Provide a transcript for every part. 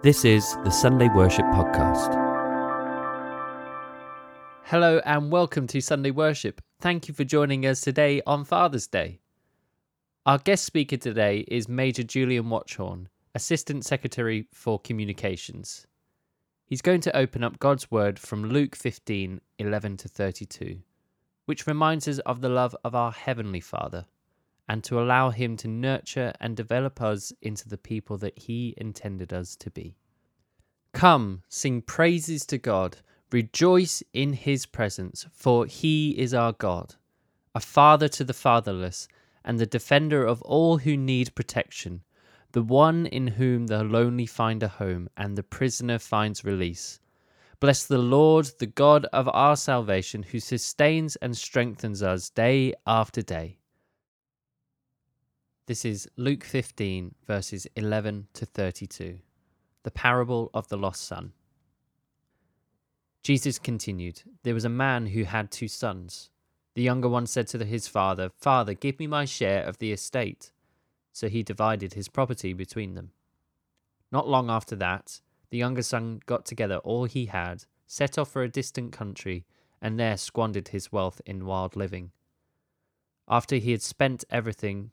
This is the Sunday Worship Podcast. Hello and welcome to Sunday Worship. Thank you for joining us today on Father's Day. Our guest speaker today is Major Julian Watchorn, Assistant Secretary for Communications. He's going to open up God's Word from Luke 15 11 to 32, which reminds us of the love of our Heavenly Father and to allow Him to nurture and develop us into the people that He intended us to be. Come, sing praises to God, rejoice in His presence, for He is our God, a Father to the fatherless, and the defender of all who need protection, the one in whom the lonely find a home and the prisoner finds release. Bless the Lord, the God of our salvation, who sustains and strengthens us day after day. This is Luke 15, verses 11 to 32, the parable of the lost son. Jesus continued, There was a man who had two sons. The younger one said to his father, Father, give me my share of the estate. So he divided his property between them. Not long after that, the younger son got together all he had, set off for a distant country, and there squandered his wealth in wild living. After he had spent everything,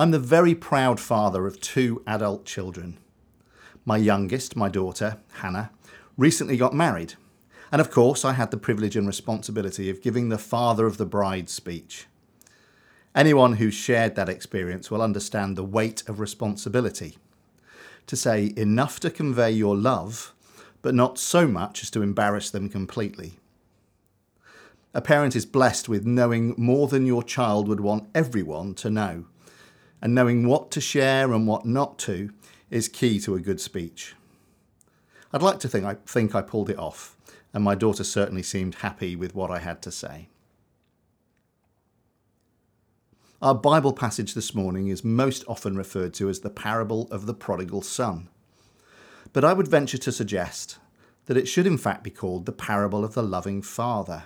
I'm the very proud father of two adult children. My youngest, my daughter, Hannah, recently got married. And of course, I had the privilege and responsibility of giving the father of the bride speech. Anyone who's shared that experience will understand the weight of responsibility. To say enough to convey your love, but not so much as to embarrass them completely. A parent is blessed with knowing more than your child would want everyone to know and knowing what to share and what not to is key to a good speech. I'd like to think I think I pulled it off, and my daughter certainly seemed happy with what I had to say. Our Bible passage this morning is most often referred to as the parable of the prodigal son. But I would venture to suggest that it should in fact be called the parable of the loving father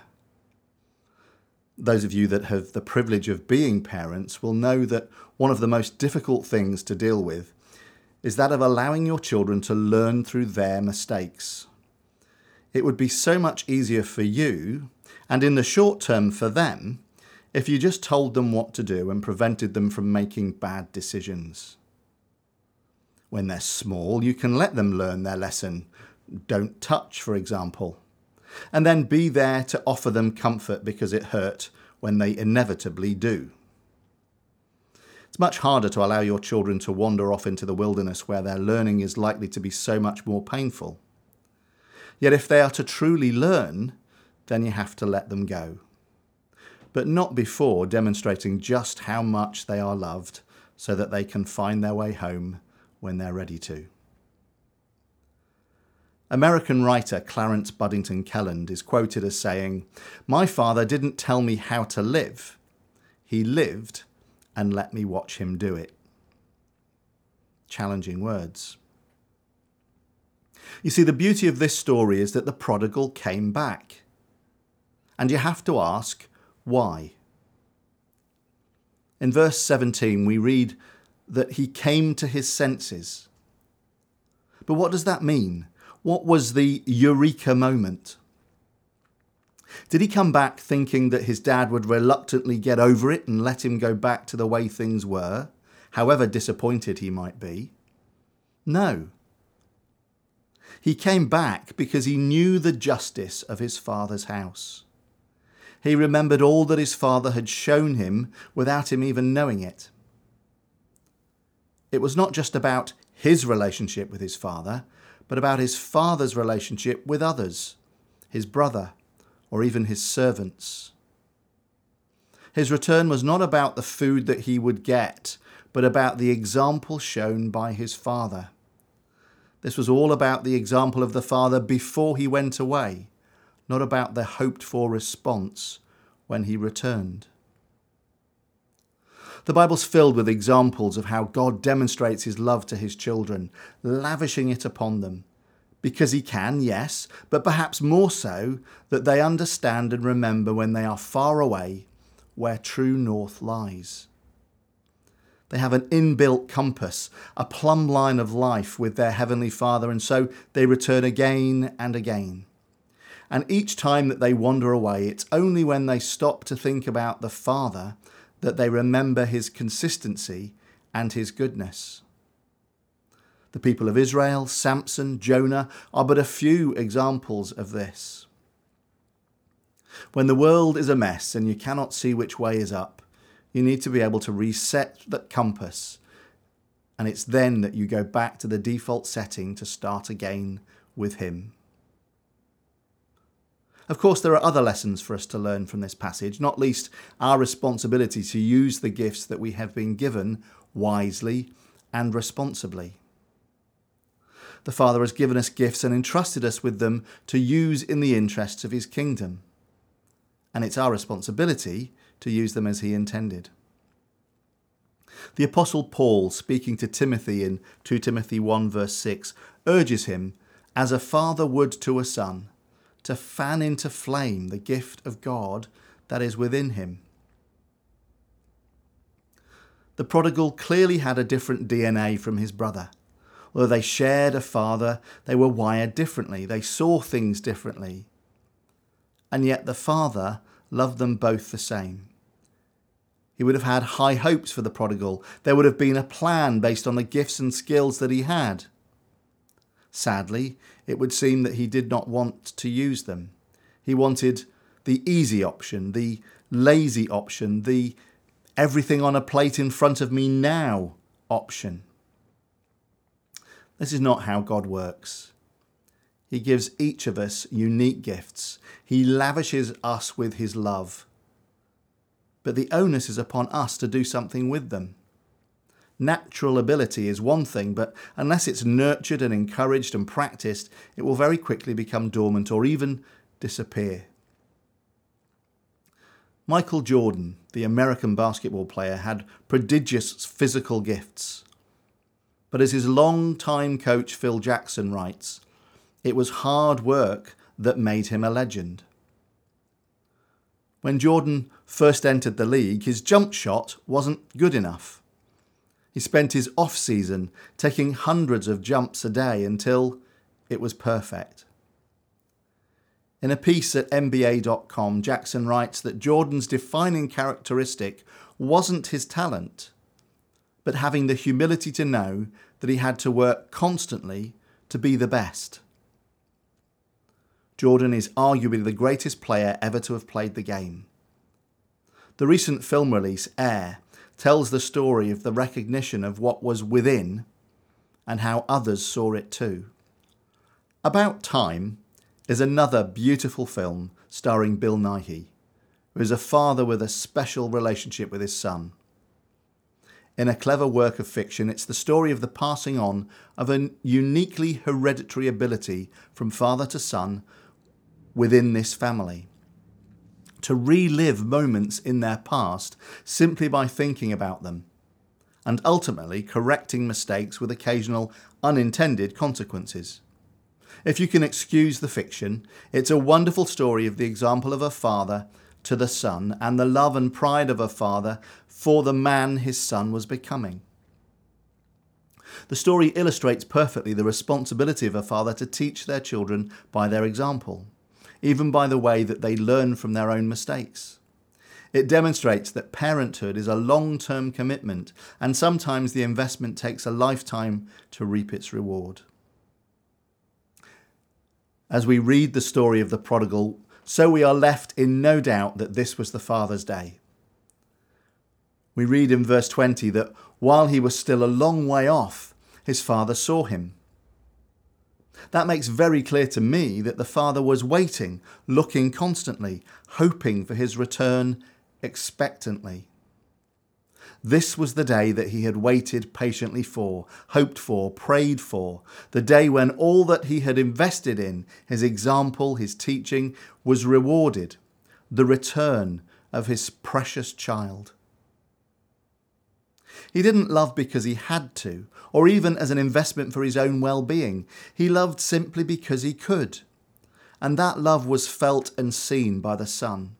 those of you that have the privilege of being parents will know that one of the most difficult things to deal with is that of allowing your children to learn through their mistakes. it would be so much easier for you, and in the short term for them, if you just told them what to do and prevented them from making bad decisions. When they're small, you can let them learn their lesson. Don't touch, for example. And then be there to offer them comfort because it hurt when they inevitably do. It's much harder to allow your children to wander off into the wilderness where their learning is likely to be so much more painful. Yet if they are to truly learn, then you have to let them go. But not before demonstrating just how much they are loved so that they can find their way home when they're ready to. American writer Clarence Buddington Kelland is quoted as saying, My father didn't tell me how to live, he lived and let me watch him do it. Challenging words. You see, the beauty of this story is that the prodigal came back. And you have to ask, why? In verse 17, we read that he came to his senses. But what does that mean? What was the eureka moment? Did he come back thinking that his dad would reluctantly get over it and let him go back to the way things were, however disappointed he might be? No. He came back because he knew the justice of his father's house. He remembered all that his father had shown him without him even knowing it. It was not just about his relationship with his father, but about his father's relationship with others, his brother, or even his servants. His return was not about the food that he would get, but about the example shown by his father. This was all about the example of the father before he went away, not about the hoped for response when he returned. The Bible's filled with examples of how God demonstrates his love to his children, lavishing it upon them because he can, yes, but perhaps more so that they understand and remember when they are far away where true north lies. They have an inbuilt compass, a plumb line of life with their Heavenly Father, and so they return again and again. And each time that they wander away, it's only when they stop to think about the Father that they remember His consistency and His goodness. The people of Israel, Samson, Jonah are but a few examples of this. When the world is a mess and you cannot see which way is up, you need to be able to reset that compass. And it's then that you go back to the default setting to start again with Him. Of course, there are other lessons for us to learn from this passage, not least our responsibility to use the gifts that we have been given wisely and responsibly. The Father has given us gifts and entrusted us with them to use in the interests of His kingdom. And it's our responsibility to use them as He intended. The Apostle Paul, speaking to Timothy in 2 Timothy 1, verse 6, urges him, as a father would to a son, to fan into flame the gift of God that is within him. The prodigal clearly had a different DNA from his brother. Although they shared a father, they were wired differently. They saw things differently. And yet the father loved them both the same. He would have had high hopes for the prodigal. There would have been a plan based on the gifts and skills that he had. Sadly, it would seem that he did not want to use them. He wanted the easy option, the lazy option, the everything on a plate in front of me now option. This is not how God works. He gives each of us unique gifts. He lavishes us with his love. But the onus is upon us to do something with them. Natural ability is one thing, but unless it's nurtured and encouraged and practiced, it will very quickly become dormant or even disappear. Michael Jordan, the American basketball player, had prodigious physical gifts. But as his long-time coach Phil Jackson writes, it was hard work that made him a legend. When Jordan first entered the league, his jump shot wasn't good enough. He spent his off season taking hundreds of jumps a day until it was perfect. In a piece at NBA.com, Jackson writes that Jordan's defining characteristic wasn't his talent, but having the humility to know that he had to work constantly to be the best. Jordan is arguably the greatest player ever to have played the game. The recent film release, Air, tells the story of the recognition of what was within and how others saw it too. About Time is another beautiful film starring Bill Nighy, who is a father with a special relationship with his son. In a clever work of fiction, it's the story of the passing on of a uniquely hereditary ability from father to son within this family. To relive moments in their past simply by thinking about them, and ultimately correcting mistakes with occasional unintended consequences. If you can excuse the fiction, it's a wonderful story of the example of a father to the son and the love and pride of a father for the man his son was becoming. The story illustrates perfectly the responsibility of a father to teach their children by their example, even by the way that they learn from their own mistakes. It demonstrates that parenthood is a long term commitment, and sometimes the investment takes a lifetime to reap its reward. As we read the story of the prodigal, so we are left in no doubt that this was the Father's day. We read in verse 20 that while he was still a long way off, his father saw him. That makes very clear to me that the father was waiting, looking constantly, hoping for his return expectantly. This was the day that he had waited patiently for, hoped for, prayed for, the day when all that he had invested in, his example, his teaching, was rewarded, the return of his precious child. He didn't love because he had to, or even as an investment for his own well being. He loved simply because he could. And that love was felt and seen by the Son.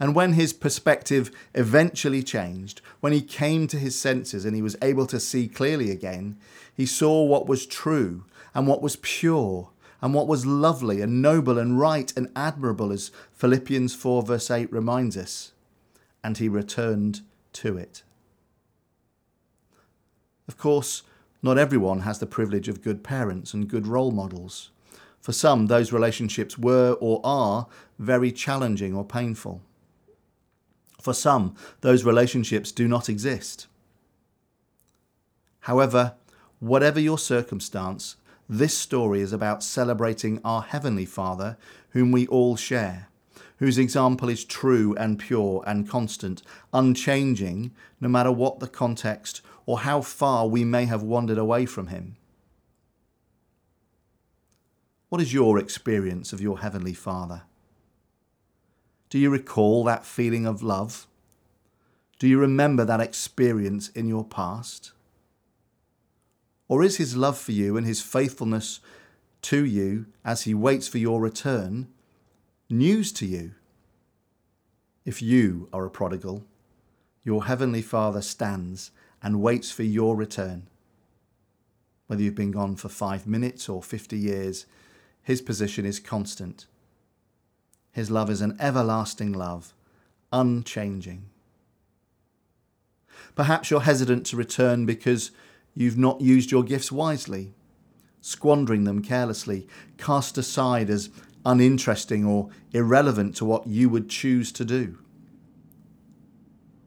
And when his perspective eventually changed, when he came to his senses and he was able to see clearly again, he saw what was true and what was pure and what was lovely and noble and right and admirable, as Philippians 4, verse 8 reminds us. And he returned to it. Of course, not everyone has the privilege of good parents and good role models. For some, those relationships were or are very challenging or painful. For some, those relationships do not exist. However, whatever your circumstance, this story is about celebrating our Heavenly Father, whom we all share, whose example is true and pure and constant, unchanging, no matter what the context or how far we may have wandered away from Him. What is your experience of your Heavenly Father? Do you recall that feeling of love? Do you remember that experience in your past? Or is his love for you and his faithfulness to you as he waits for your return news to you? If you are a prodigal, your heavenly Father stands and waits for your return. Whether you've been gone for five minutes or 50 years, his position is constant his love is an everlasting love, unchanging. Perhaps you're hesitant to return because you've not used your gifts wisely, squandering them carelessly, cast aside as uninteresting or irrelevant to what you would choose to do.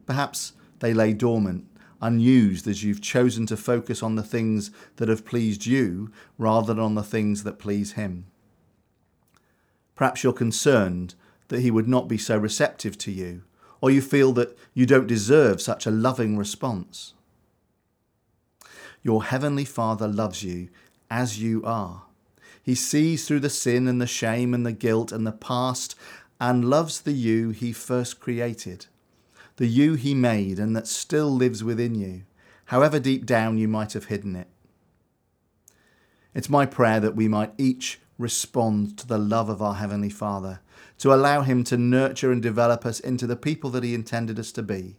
Perhaps they lay dormant, unused as you've chosen to focus on the things that have pleased you rather than on the things that please Him. Perhaps you're concerned that he would not be so receptive to you, or you feel that you don't deserve such a loving response. Your Heavenly Father loves you as you are. He sees through the sin and the shame and the guilt and the past and loves the you He first created, the you He made and that still lives within you, however deep down you might have hidden it. It's my prayer that we might each respond to the love of our Heavenly Father, to allow Him to nurture and develop us into the people that He intended us to be.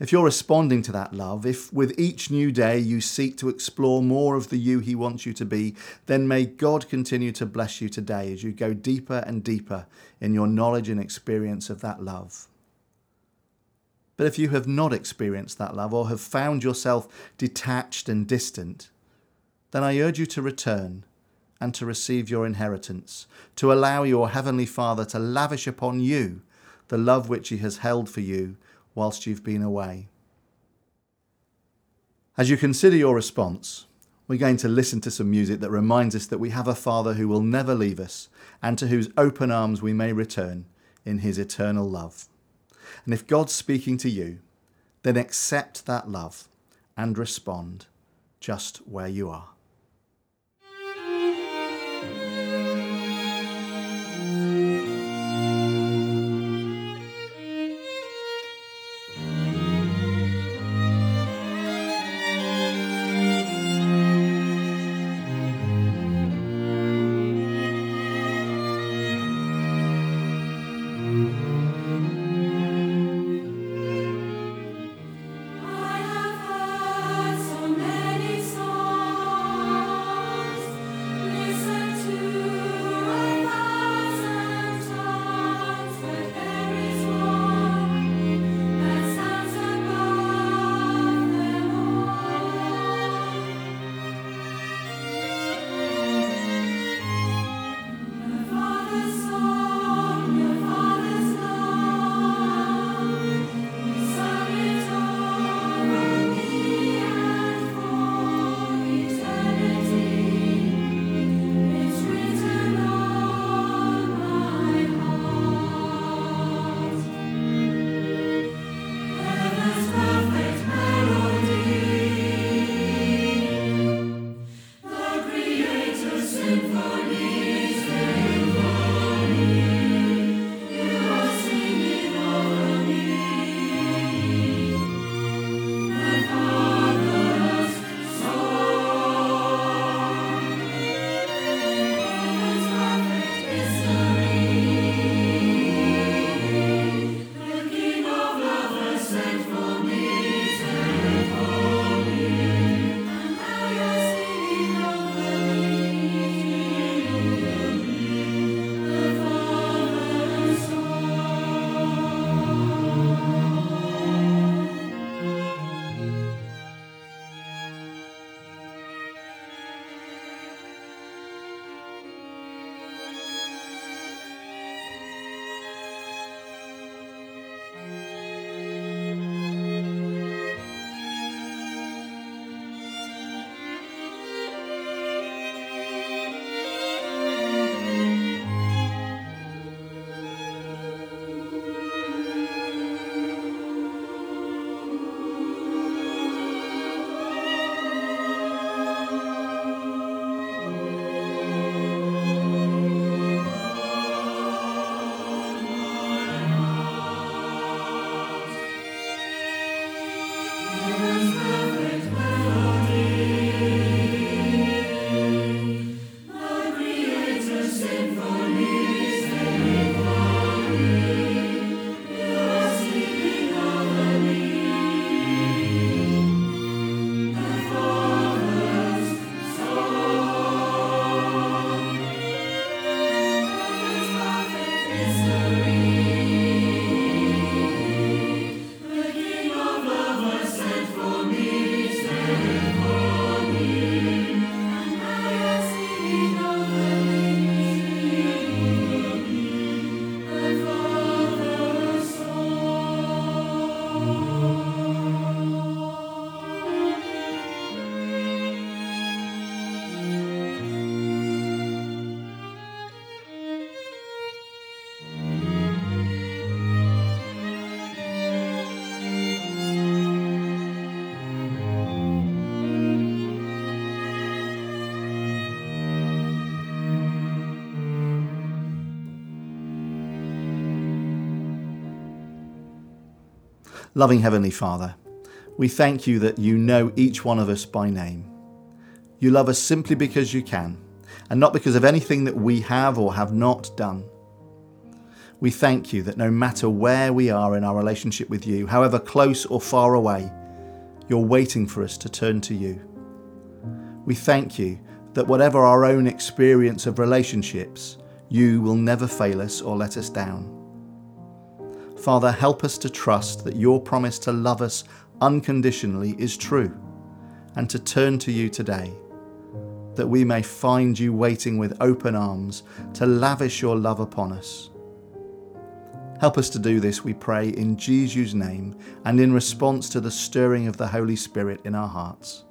If you're responding to that love, if with each new day you seek to explore more of the you He wants you to be, then may God continue to bless you today as you go deeper and deeper in your knowledge and experience of that love. But if you have not experienced that love or have found yourself detached and distant, then I urge you to return and to receive your inheritance, to allow your Heavenly Father to lavish upon you the love which He has held for you whilst you've been away. As you consider your response, we're going to listen to some music that reminds us that we have a Father who will never leave us and to whose open arms we may return in his eternal love. And if God's speaking to you, then accept that love and respond just where you are. Loving Heavenly Father, we thank you that you know each one of us by name. You love us simply because you can, and not because of anything that we have or have not done. We thank you that no matter where we are in our relationship with you, however close or far away, you're waiting for us to turn to you. We thank you that whatever our own experience of relationships, you will never fail us or let us down. Father, help us to trust that your promise to love us unconditionally is true and to turn to you today, that we may find you waiting with open arms to lavish your love upon us. Help us to do this, we pray, in Jesus' name and in response to the stirring of the Holy Spirit in our hearts.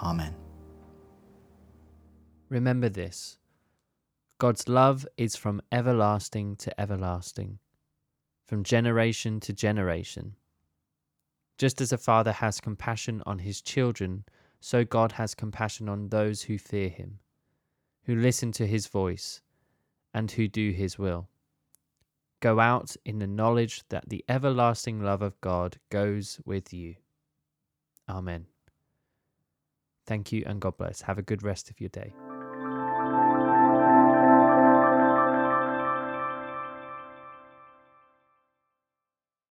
Amen. Remember this God's love is from everlasting to everlasting, from generation to generation. Just as a father has compassion on his children, so God has compassion on those who fear him, who listen to his voice, and who do his will. Go out in the knowledge that the everlasting love of God goes with you. Amen. Thank you and God bless. Have a good rest of your day.